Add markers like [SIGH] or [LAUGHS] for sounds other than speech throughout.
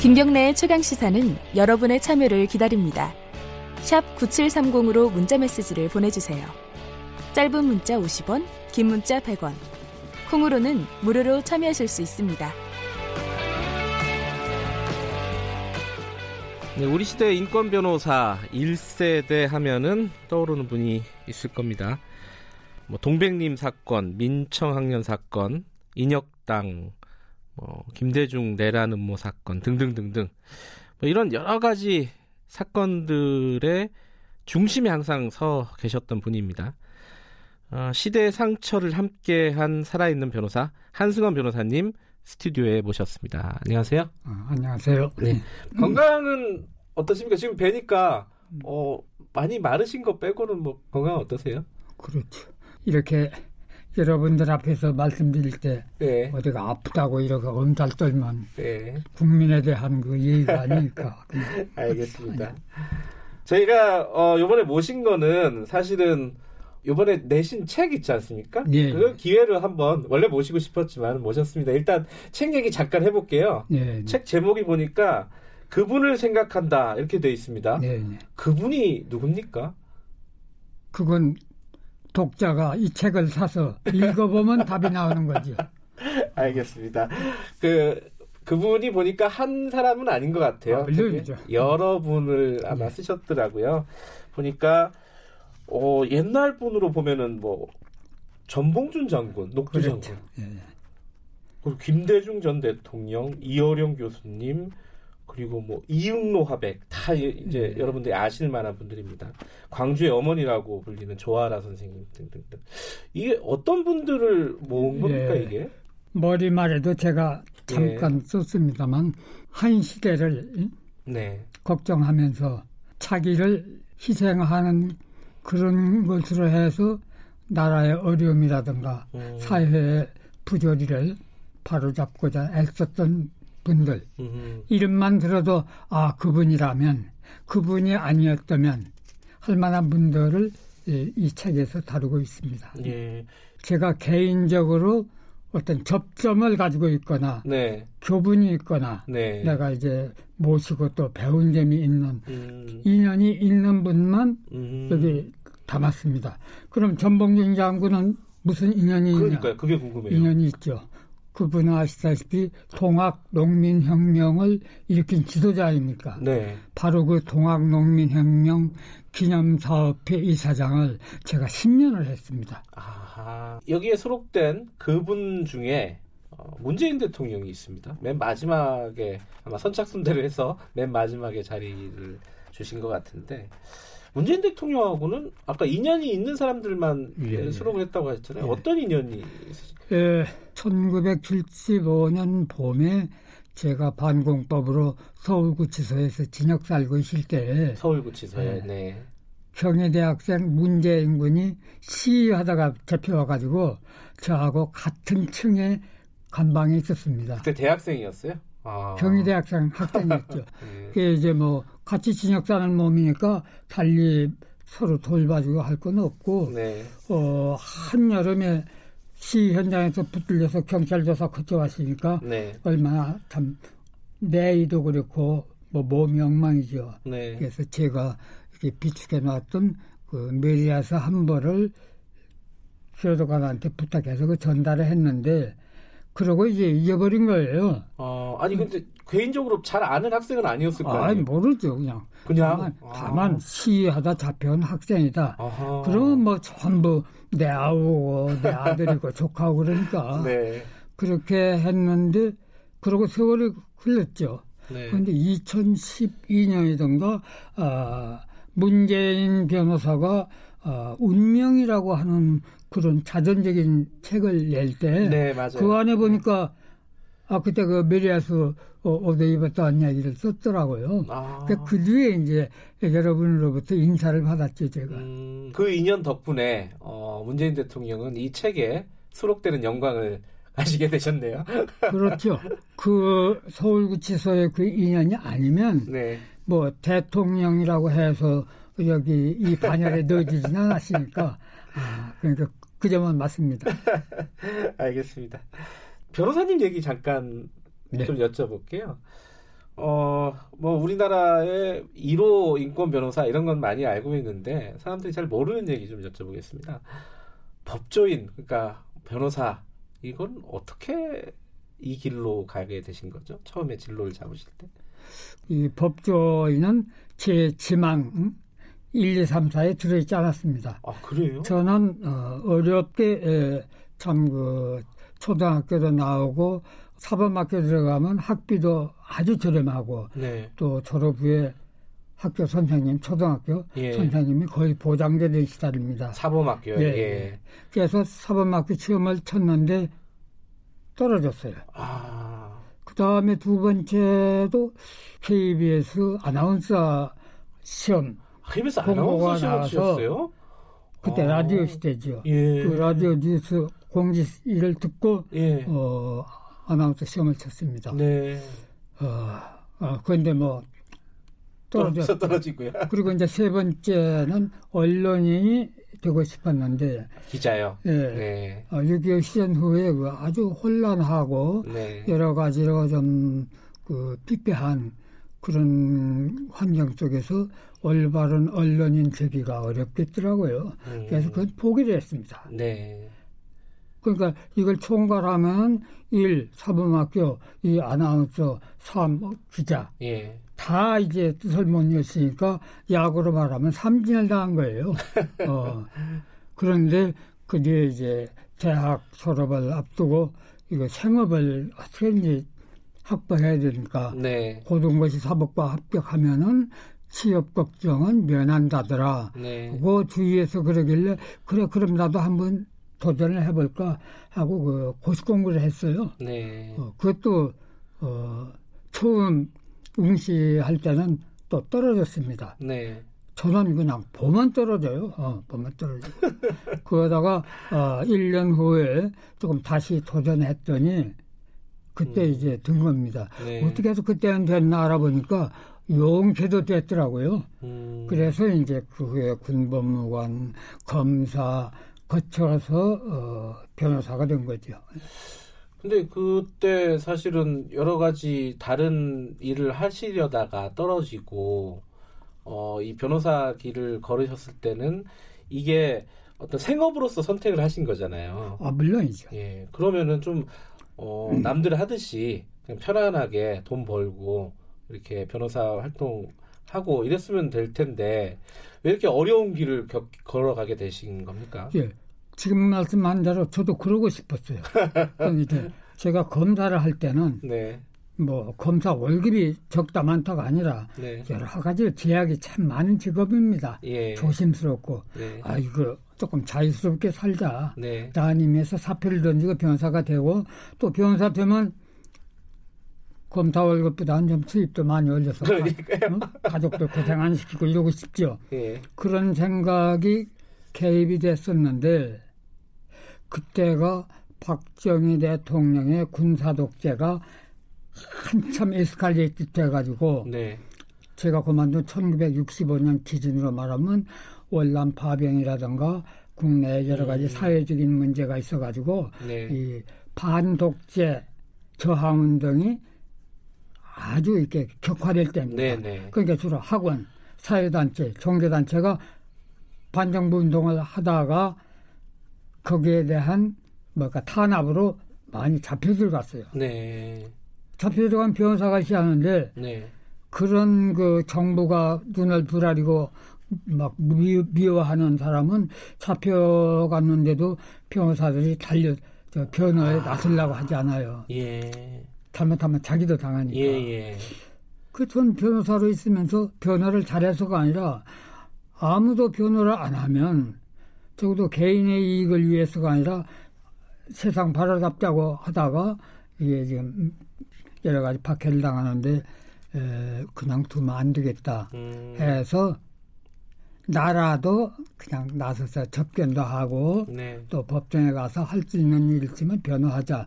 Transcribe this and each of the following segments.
김경래의 최강 시사는 여러분의 참여를 기다립니다. 샵 9730으로 문자 메시지를 보내주세요. 짧은 문자 50원, 긴 문자 100원. 콩으로는 무료로 참여하실 수 있습니다. 네, 우리 시대 인권 변호사 1세대 하면은 떠오르는 분이 있을 겁니다. 뭐 동백님 사건, 민청 학년 사건, 인혁당, 뭐 김대중 내란 음모 사건 등등등등 뭐 이런 여러 가지 사건들의 중심에 항상 서 계셨던 분입니다. 어, 시대의 상처를 함께한 살아있는 변호사 한승원 변호사님 스튜디오에 모셨습니다. 안녕하세요. 어, 안녕하세요. 네. 건강은 어떠십니까? 지금 뵈니까 어, 많이 마르신 거 빼고는 뭐 건강 어떠세요? 그렇죠. 이렇게 여러분들 앞에서 말씀드릴 때 네. 어디가 아프다고 이렇게 엄살 떨면 네. 국민에 대한 그 예의가 아닐까. [LAUGHS] 알겠습니다. 저희가 어, 이번에 모신 거는 사실은 이번에 내신 책 있지 않습니까? 네. 그 기회를 한번 원래 모시고 싶었지만 모셨습니다. 일단 책 얘기 잠깐 해볼게요. 네. 책 제목이 보니까 그분을 생각한다 이렇게 돼 있습니다. 네. 그분이 누굽니까? 그건 독자가 이 책을 사서 읽어보면 답이 나오는 거죠. [LAUGHS] 알겠습니다. 그 그분이 보니까 한 사람은 아닌 것 같아요. 아, 여러 분을 아마 네. 쓰셨더라고요. 보니까 어, 옛날 분으로 보면은 뭐 전봉준 장군, 녹두 그렇죠. 장군, 예. 그리고 김대중 전 대통령, 이어령 교수님, 그리고 뭐 이응로 화백 다 이제 네. 여러분들이 아실 만한 분들입니다. 광주의 어머니라고 불리는 조아라 선생님 등등등. 이게 어떤 분들을 모은 겁니까 예. 이게? 머리말에도 제가 잠깐 예. 썼습니다만 한 시대를 네. 걱정하면서 자기를 희생하는 그런 것으로 해서 나라의 어려움이라든가 음. 사회의 부조리를 바로잡고자 애썼던 분들 음흠. 이름만 들어도 아 그분이라면 그분이 아니었다면 할 만한 분들을 이, 이 책에서 다루고 있습니다. 예. 제가 개인적으로 어떤 접점을 가지고 있거나 네. 교분이 있거나 네. 내가 이제 모시고 또 배운 점이 있는 음. 인연이 있는 분만 음. 여기 담았습니다. 그럼 전봉준 장군은 무슨 인연이 그러니까요. 그게 궁금해요. 인연이 있죠. 그분은 아시다시피 동학 농민 혁명을 일으킨 지도자 아닙니까? 네. 바로 그 동학 농민 혁명 기념 사업회 이사장을 제가 10년을 했습니다. 아하. 여기에 수록된 그분 중에 어, 문재인 대통령이 있습니다. 맨 마지막에 아마 선착순대로 해서 맨 마지막에 자리를 주신 것 같은데 문재인 대통령하고는 아까 인연이 있는 사람들만 예, 수록을 했다고 했잖아요. 예. 어떤 인연이 있으십니까? 예, 1975년 봄에 제가 반공법으로 서울구치소에서 진역 살고 있을 때 서울구치소에 예, 네. 경희대학생 문재인 군이 시위하다가 잡혀와가지고 저하고 같은 층에 간방에 있었습니다. 그때 대학생이었어요? 아. 경희대학생 학생이었죠. [LAUGHS] 네. 그 이제 뭐 같이 진역 사는 몸이니까 달리 서로 돌봐주고 할 건 없고 네. 어 한여름에 시 현장에서 붙들려서 경찰 조사 거쳐왔으니까 네. 얼마나 참 내의도 그렇고 뭐 몸이 엉망이죠. 네. 그래서 제가 이렇게 비축해 놨던 그 메리아스 한 벌을 교도관한테 부탁해서 그 전달을 했는데 그러고 이제 잊어버린 거예요. 어, 아니 근데 개인적으로 잘 아는 학생은 아니었을 거예요. 아니 모르죠 그냥. 그냥 다만, 아. 다만 시위하다 잡혀온 학생이다. 아하. 그러면 뭐 전부 내 아우고 내 [LAUGHS] 아들이고 조카고 그러니까 네. 그렇게 했는데 그러고 세월이 흘렀죠. 네. 그런데 2012년이던가 아, 문재인 변호사가 아, 운명이라고 하는 그런 자전적인 책을 낼 때, 네, 그 안에 보니까 아 그때 그 메리아스 어, 옷 입었다는 이야기를 썼더라고요. 아. 그, 그 뒤에 이제 여러분으로부터 인사를 받았죠 제가. 음, 그 인연 덕분에 어, 문재인 대통령은 이 책에 수록되는 영광을 [LAUGHS] 가시게 되셨네요. [LAUGHS] 그렇죠. 그 서울구치소의 그 인연이 아니면 네. 뭐 대통령이라고 해서 여기 이 반열에 넣어지진 않았으니까 아, 그러니까 그 점은 맞습니다. [LAUGHS] 알겠습니다. 변호사님 얘기 잠깐 네. 좀 여쭤볼게요. 어, 뭐, 우리나라의 1호 인권 변호사 이런 건 많이 알고 있는데, 사람들이 잘 모르는 얘기 좀 여쭤보겠습니다. 법조인, 그러니까 변호사, 이건 어떻게 이 길로 가게 되신 거죠? 처음에 진로를 잡으실 때? 이 법조인은 제 지망 1, 2, 3, 4에 들어있지 않았습니다. 아, 그래요? 저는 어, 어렵게 참그 초등학교도 나오고 사범학교 들어가면 학비도 아주 저렴하고 네. 또 졸업 후에 학교 선생님, 초등학교 예. 선생님이 거의 보장되는 시달입니다. 사범학교요? 예. 예. 그래서 사범학교 시험을 쳤는데 떨어졌어요. 아. 그 다음에 두 번째도 KBS 아나운서 시험. KBS 아나운서 시험 치셨어요? 그때 아. 라디오 시대죠. 예. 그 라디오 뉴스 공지 일을 듣고 예. 어, 아나운서 시험을 쳤습니다. 네. 어, 어 그런데 뭐 떨어져 떨어지고요. [LAUGHS] 그리고 이제 세 번째는 언론인이 되고 싶었는데 기자요. 예. 네. 어, 6.25 시전 후에 그 아주 혼란하고 네. 여러 가지로 좀그 삐삐한 그런 환경 속에서 올바른 언론인 되기가 어렵겠더라고요. 음. 그래서 그건 포기를 했습니다. 네. 그러니까 이걸 총괄하면 1. 사범학교, 2. 아나운서, 3. 기자. 예. 다 이제 뜻을 못 이었으니까 야구로 말하면 삼진을 당한 거예요. 어. 그런데 그 뒤에 이제 대학 졸업을 앞두고 이거 생업을 어떻게 이제 확보해야 되니까 네. 고등고시 사법과 합격하면은 취업 걱정은 면한다더라. 네. 그 주위에서 그러길래 그래 그럼 나도 한번 도전을 해볼까 하고 그 고시 공부를 했어요. 네. 어, 그것도 어, 처음 응시할 때는 또 떨어졌습니다. 네. 저는 그냥 보면 떨어져요. 어, 보면 떨어져. [LAUGHS] 그러다가 어, 1년 후에 조금 다시 도전했더니 그때 음. 이제 든 겁니다. 네. 어떻게 해서 그때는 됐나 알아보니까 용케도 됐더라고요. 음. 그래서 이제 그 후에 군법무관, 검사 거쳐서 어, 변호사가 된 거죠. 근데 그때 사실은 여러 가지 다른 일을 하시려다가 떨어지고 어, 이 변호사 길을 걸으셨을 때는 이게 어떤 생업으로서 선택을 하신 거잖아요. 아 물론이죠. 예, 그러면은 좀 어, 음. 남들 하듯이 그냥 편안하게 돈 벌고 이렇게 변호사 활동 하고 이랬으면 될 텐데 왜 이렇게 어려운 길을 겨, 걸어가게 되신 겁니까? 예. 지금 말씀한 대로 저도 그러고 싶었어요. [LAUGHS] 이제 제가 검사를 할 때는 네. 뭐 검사 월급이 적다 많다가 아니라 네. 여러 가지 제약이 참 많은 직업입니다. 예. 조심스럽고 네. 아 이거 조금 자유스럽게 살자. 네. 따님에서 사표를 던지고 변호사가 되고 또 변호사 되면 검사 월급보다 는 좀 수입도 많이 올려서 가, 어? 가족들 고생 안 시키고 이러고 싶죠. 예. 그런 생각이 개입이 됐었는데 그때가 박정희 대통령의 군사 독재가 한참 에스칼레이트 돼가지고 네. 제가 그만둔 1965년 기준으로 말하면 월남 파병이라든가 국내 여러 가지 음. 사회적인 문제가 있어가지고 네. 이 반독재 저항 운동이 아주 이렇게 격화될 때입니다. 네, 네. 그러니까 주로 학원, 사회단체, 종교단체가 반정부 운동을 하다가 거기에 대한 뭐가 탄압으로 많이 잡혀 들어갔어요. 네. 잡혀 들어간 변호사가 시하는데 네. 그런 그 정부가 눈을 부라리고 막 미, 미워하는 사람은 잡혀갔는데도 변호사들이 달려 저 변호에 아. 나서려고 하지 않아요. 예. 잘못하면 자기도 당하니까. 예, 예. 그전 변호사로 있으면서 변호를 잘해서가 아니라 아무도 변호를 안 하면 적어도 개인의 이익을 위해서가 아니라 세상 바라잡자고 하다가 이게 지금 여러 가지 박해를 당하는데 에, 그냥 두면 안 되겠다 음. 해서 나라도 그냥 나서서 접견도 하고 네. 또 법정에 가서 할 수 있는 일 있으면 변호하자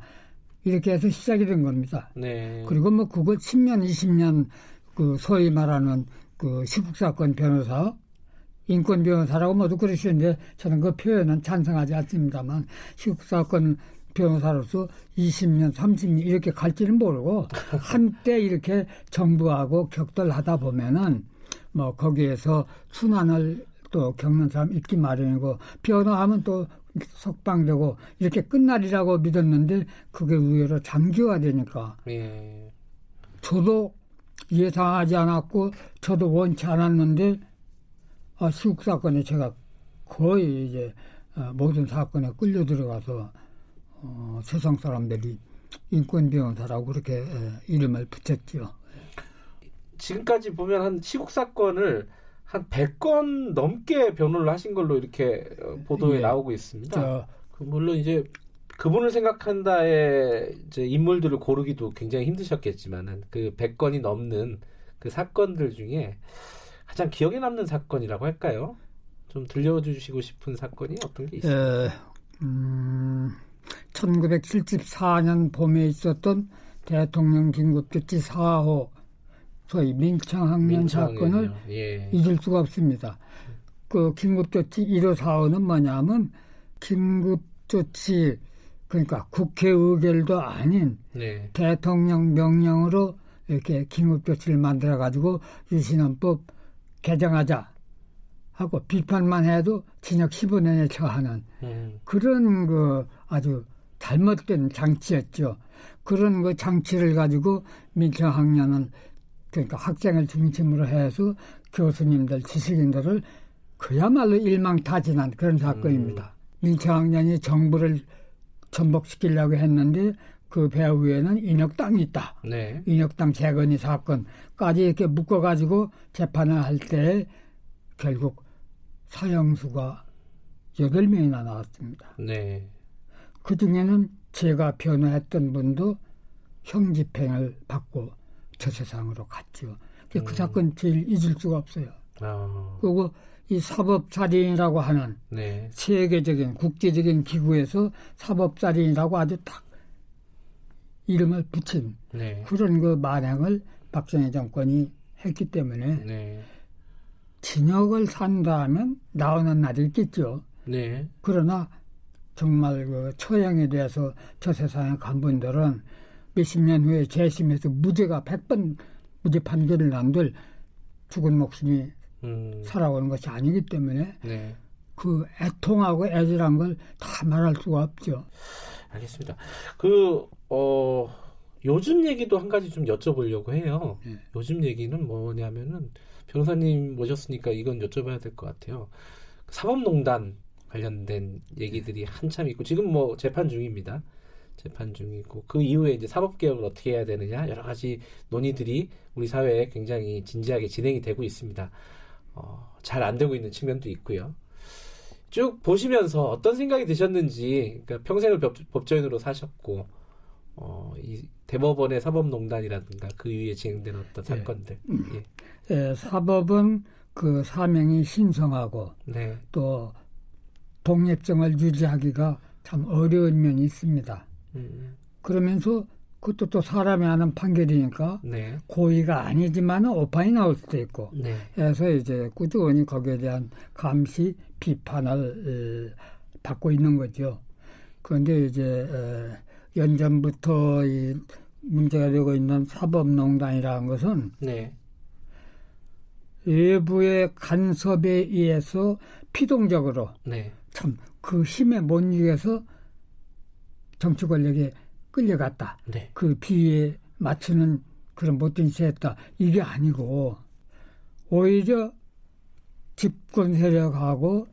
이렇게 해서 시작이 된 겁니다. 네. 그리고 뭐 그거 10년, 20년 그 소위 말하는 그 시국사건 변호사 인권 변호사라고 모두 그러시는데 저는 그 표현은 찬성하지 않습니다만 시국사건 변호사로서 20년, 30년 이렇게 갈지는 모르고 [LAUGHS] 한때 이렇게 정부하고 격돌하다 보면은 뭐 거기에서 순환을 또 겪는 사람 있기 마련이고 변호하면 또 석방되고 이렇게 끝날이라고 믿었는데 그게 의외로 장기화되니까 예. 저도 예상하지 않았고 저도 원치 않았는데 아, 시국 사건에 제가 거의 이제 어, 모든 사건에 끌려 들어가서 어, 세상 사람들이 인권 변호사라고 그렇게 에, 이름을 붙였죠. 지금까지 보면 한 시국 사건을 한 100건 넘게 변호를 하신 걸로 이렇게 어, 보도에 예. 나오고 있습니다. 저, 그 물론 이제 그분을 생각한다에 이제 인물들을 고르기도 굉장히 힘드셨겠지만은 그 100건이 넘는 그 사건들 중에 가장 기억에 남는 사건이라고 할까요? 좀 들려주시고 싶은 사건이 어떤 게 있어요? 에, 음, 1974년 봄에 있었던 대통령 긴급조치 4호 소위 민청학년 사건을 예. 잊을 수가 없습니다. 그 긴급조치 1호 4호는 뭐냐면 긴급조치 그러니까 국회 의결도 아닌 네. 대통령 명령으로 이렇게 긴급조치를 만들어 가지고 유신헌법 개정하자 하고 비판만 해도 징역 15년에 처하는 음. 그런 그 아주 잘못된 장치였죠. 그런 그 장치를 가지고 민청학년은 그러니까 학생을 중심으로 해서 교수님들, 지식인들을 그야말로 일망타진한 그런 사건입니다. 음. 민청학년이 정부를 전복시키려고 했는데 그 배후 에는 인혁당이 있다. 네. 인혁당 재건이 사건까지 이렇게 묶어가지고 재판을 할 때 결국 사형수가 여덟 명이나 나왔습니다. 네. 그 중에는 제가 변호했던 분도 형집행을 받고 저 세상으로 갔죠. 그 음. 사건 제일 잊을 수가 없어요. 아. 그리고 이 사법살인이라고 하는 네. 세계적인 국제적인 기구에서 사법살인이라고 아주 딱 이름을 붙인 네. 그런 그 만행을 박정희 정권이 했기 때문에 네. 진역을 산다면 나오는 날이 있겠죠. 네. 그러나 정말 그 처형에 대해서 저 세상에 간 분들은 몇십 년 후에 재심해서 무죄가 백 번 무죄 판결을 난들 죽은 목숨이 음. 살아오는 것이 아니기 때문에 네. 그 애통하고 애절한 걸 다 말할 수가 없죠. 알겠습니다. 그, 어, 요즘 얘기도 한 가지 좀 여쭤보려고 해요. 네. 요즘 얘기는 뭐냐면은 변호사님 모셨으니까 이건 여쭤봐야 될 것 같아요. 사법농단 관련된 얘기들이 한참 있고 지금 뭐 재판 중입니다. 재판 중이고 그 이후에 이제 사법 개혁을 어떻게 해야 되느냐 여러 가지 논의들이 우리 사회에 굉장히 진지하게 진행이 되고 있습니다. 어, 잘 안 되고 있는 측면도 있고요. 쭉 보시면서 어떤 생각이 드셨는지 그러니까 평생을 법, 조인으로 사셨고 어, 이 대법원의 사법농단이라든가 그 이후에 진행된 어떤 네. 사건들. 예. 예, 사법은 그 사명이 신성하고 네. 또 독립성을 유지하기가 참 어려운 면이 있습니다. 음. 그러면서 그것도 또 사람이 하는 판결이니까 네. 고의가 아니지만 오판이 나올 수도 있고 네. 그래서 이제 꾸준히 거기에 대한 감시 비판을 에, 받고 있는 거죠. 그런데 이제 에, 연전부터 이 문제가 되고 있는 사법농단이라는 것은 네. 외부의 간섭에 의해서 피동적으로 네. 참그 힘에 못 이겨서 정치 권력에 끌려갔다. 네. 그 비에 맞추는 그런 못된 했다. 이게 아니고 오히려 집권 세력하고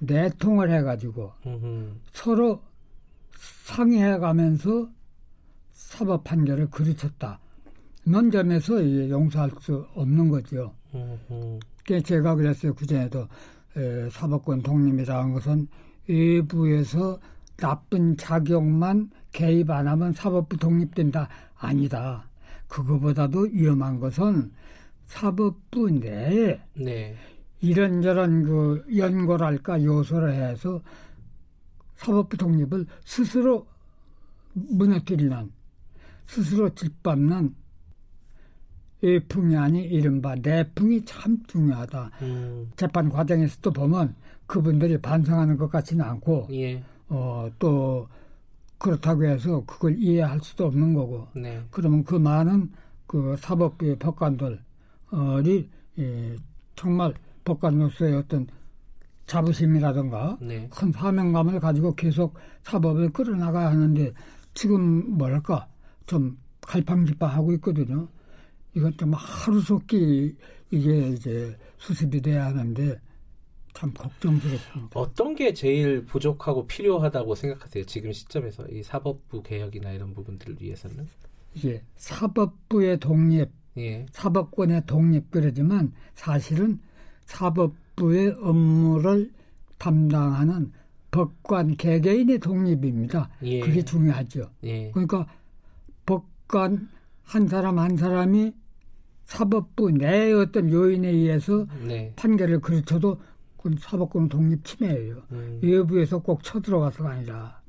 내통을 해가지고 음흠. 서로 상의해가면서 사법 판결을 그르쳤다. 이런 점에서 용서할 수 없는 거죠. 그 제가 그랬어요. 그전에도 에, 사법권 독립이라는 것은 외부에서 나쁜 작용만 개입 안 하면 사법부 독립된다. 아니다. 그거보다도 위험한 것은 사법부 내에 네. 이런저런 그 연골할까 요소를 해서 사법부 독립을 스스로 무너뜨리는 스스로 짓밟는 외풍이 아닌 이른바 내풍이 참 중요하다. 음. 재판 과정에서도 보면 그분들이 반성하는 것 같지는 않고 예. 어, 또 그렇다고 해서 그걸 이해할 수도 없는 거고. 네. 그러면 그 많은 그 사법부의 법관들이 예, 정말 법관으로서의 어떤 자부심이라든가 네. 큰 사명감을 가지고 계속 사법을 끌어나가야 하는데 지금 뭐랄까 좀 갈팡질팡하고 있거든요. 이것 좀 하루속히 이게 이제 수습이 돼야 하는데 참 걱정스럽습니다. 어떤 게 제일 부족하고 필요하다고 생각하세요? 지금 시점에서 이 사법부 개혁이나 이런 부분들을 위해서는? 이게 사법부의 독립, 예. 사법권의 독립 그러지만 사실은 사법부의 업무를 담당하는 법관 개개인의 독립입니다. 예. 그게 중요하죠. 예. 그러니까 법관 한 사람 한 사람이 사법부 내 어떤 요인에 의해서 네. 판결을 그르쳐도 그건 사법권 독립 침해예요. 음. 외부에서 꼭 쳐들어가서가 아니라.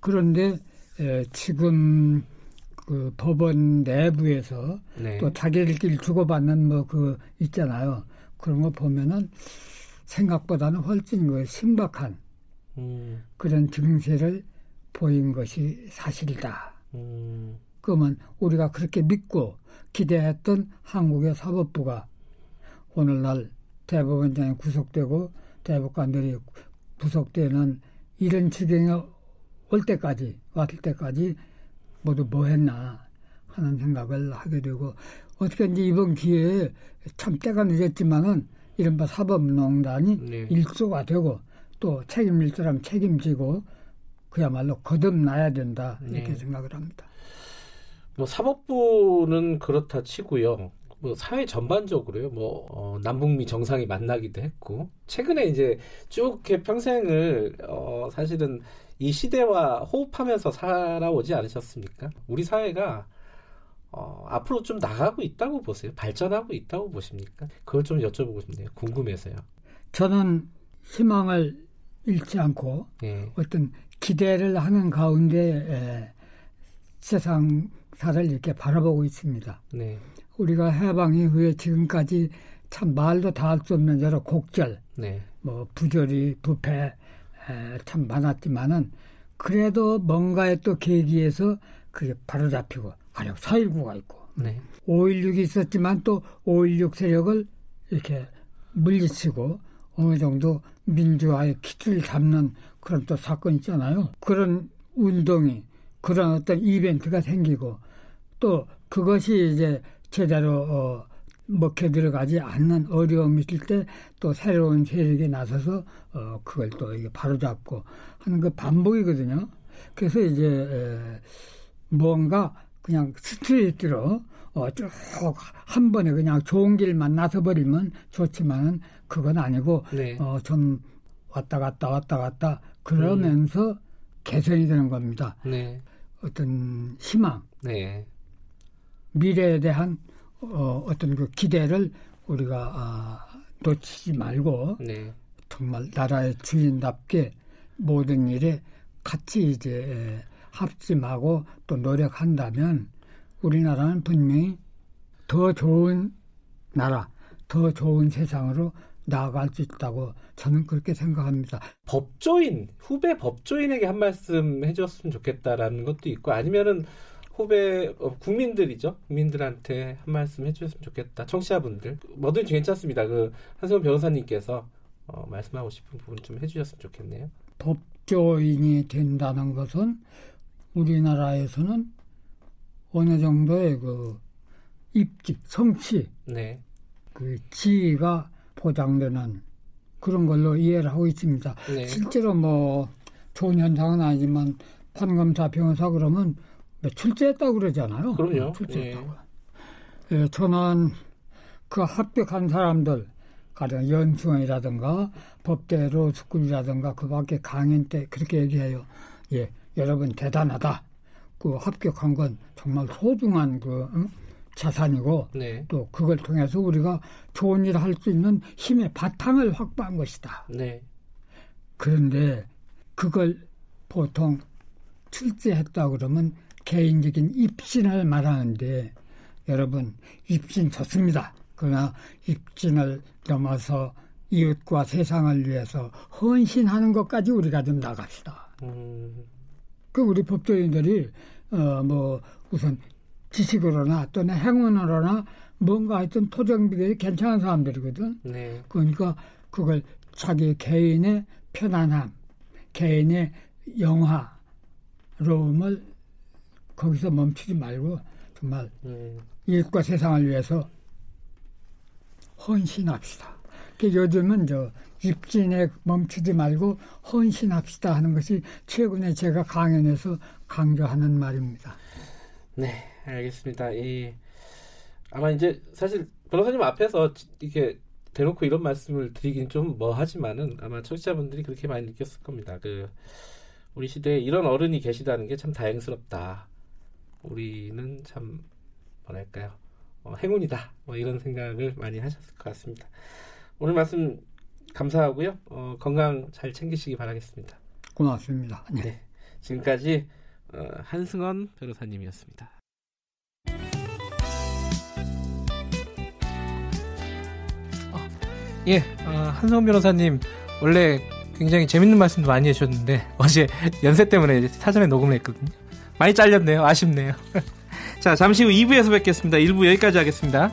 그런데 에, 지금 그 법원 내부에서 네. 또 자기들끼리 주고받는 뭐 그 있잖아요. 그런 거 보면은 생각보다는 훨씬 그 심각한 음. 그런 증세를 보인 것이 사실이다. 음. 그러면 우리가 그렇게 믿고 기대했던 한국의 사법부가 오늘날 대법원장이 구속되고 대법관들이 구속되는 이런 지경에 올 때까지 왔을 때까지 모두 뭐 했나 하는 생각을 하게 되고 어떻게 이제 이번 기회에 참 때가 늦었지만은 이른바 사법농단이 네. 일소가 되고 또 책임질 사람 책임지고 그야말로 거듭나야 된다 이렇게 네. 생각을 합니다. 뭐 사법부는 그렇다 치고요. 뭐 사회 전반적으로요. 뭐 어, 남북미 정상이 만나기도 했고 최근에 이제 쭉 평생을 어, 사실은 이 시대와 호흡하면서 살아오지 않으셨습니까? 우리 사회가 어, 앞으로 좀 나가고 있다고 보세요? 발전하고 있다고 보십니까? 그걸 좀 여쭤보고 싶네요. 궁금해서요. 저는 희망을 잃지 않고 예. 어떤 기대를 하는 가운데 에, 세상사를 이렇게 바라보고 있습니다. 네. 우리가 해방 이후에 지금까지 참 말도 다할 수 없는 여러 곡절, 네. 뭐 부조리, 부패 에, 참 많았지만은 그래도 뭔가의 또 계기에서 그게 바로 잡히고 가령 4.19가 있고 네. 5.16이 있었지만 또 5.16 세력을 이렇게 물리치고 어느 정도 민주화의 키트를 잡는 그런 또 사건이 있잖아요. 그런 운동이 그런 어떤 이벤트가 생기고 또 그것이 이제 제대로 어, 먹혀 들어가지 않는 어려움이 있을 때 또 새로운 세력이 나서서 어, 그걸 또 이게 바로잡고 하는 그 반복이거든요. 그래서 이제 에, 뭔가 그냥 스트레이트로 어, 쭉 한 번에 그냥 좋은 길만 나서 버리면 좋지만은 그건 아니고 네. 어, 좀 왔다 갔다 왔다 갔다 그러면서 음. 개선이 되는 겁니다. 네. 어떤 희망, 네. 미래에 대한 어, 어떤 그 기대를 우리가 아, 놓치지 말고 네. 정말 나라의 주인답게 모든 일에 같이 이제 합심하고 또 노력한다면 우리나라는 분명히 더 좋은 나라, 더 좋은 세상으로 나아갈 수 있다고 저는 그렇게 생각합니다. 법조인, 후배 법조인에게 한 말씀 해줬으면 좋겠다라는 것도 있고 아니면은 후배 어, 국민들이죠. 국민들한테 한 말씀 해주셨으면 좋겠다. 청취자분들 뭐든지 괜찮습니다. 그 한승원 변호사님께서 어, 말씀하고 싶은 부분 좀 해주셨으면 좋겠네요. 법조인이 된다는 것은 우리나라에서는 어느 정도의 그 입직, 성취, 네. 그 지위가 보장되는 그런 걸로 이해를 하고 있습니다. 네. 실제로 뭐 좋은 현상은 아니지만 판검사, 변호사 그러면 출제했다고 그러잖아요. 그럼요. 출제했다고. 예. 예, 저는 그 합격한 사람들 가령 연수원이라든가 법대로 스쿨이라든가 그 밖에 강연 때 그렇게 얘기해요. 예, 여러분 대단하다. 그 합격한 건 정말 소중한 그 응? 자산이고 네. 또 그걸 통해서 우리가 좋은 일을 할 수 있는 힘의 바탕을 확보한 것이다. 네. 그런데 그걸 보통 출제했다 그러면 개인적인 입신을 말하는데 여러분 입신 좋습니다. 그러나 입신을 넘어서 이웃과 세상을 위해서 헌신하는 것까지 우리가 좀 나갑시다. 음. 그 우리 법조인들이 어 뭐 우선 지식으로나 또는 행운으로나 뭔가 하여튼 토정비들이 괜찮은 사람들이거든. 네. 그러니까 그걸 자기 개인의 편안함, 개인의 영화로움을 거기서 멈추지 말고 정말 음. 이웃과 세상을 위해서 헌신합시다. 그 요즘은 저 입진에 멈추지 말고 헌신합시다 하는 것이 최근에 제가 강연에서 강조하는 말입니다. 네, 알겠습니다. 이 아마 이제 사실 변호사님 앞에서 이렇게 대놓고 이런 말씀을 드리긴 좀 뭐하지만은 아마 청취자분들이 그렇게 많이 느꼈을 겁니다. 그 우리 시대에 이런 어른이 계시다는 게 참 다행스럽다. 우리는 참 뭐랄까요 어, 행운이다. 뭐 이런 생각을 많이 하셨을 것 같습니다. 오늘 말씀 감사하고요. 어, 건강 잘 챙기시기 바라겠습니다. 고맙습니다. 네. 네. 지금까지 어, 한승원 변호사님이었습니다. 예, 어, 한성 변호사님 원래 굉장히 재밌는 말씀도 많이 해주셨는데 어제 연세 때문에 사전에 녹음을 했거든요. 많이 잘렸네요. 아쉽네요. [LAUGHS] 자, 잠시 후 2부에서 뵙겠습니다. 1부 여기까지 하겠습니다.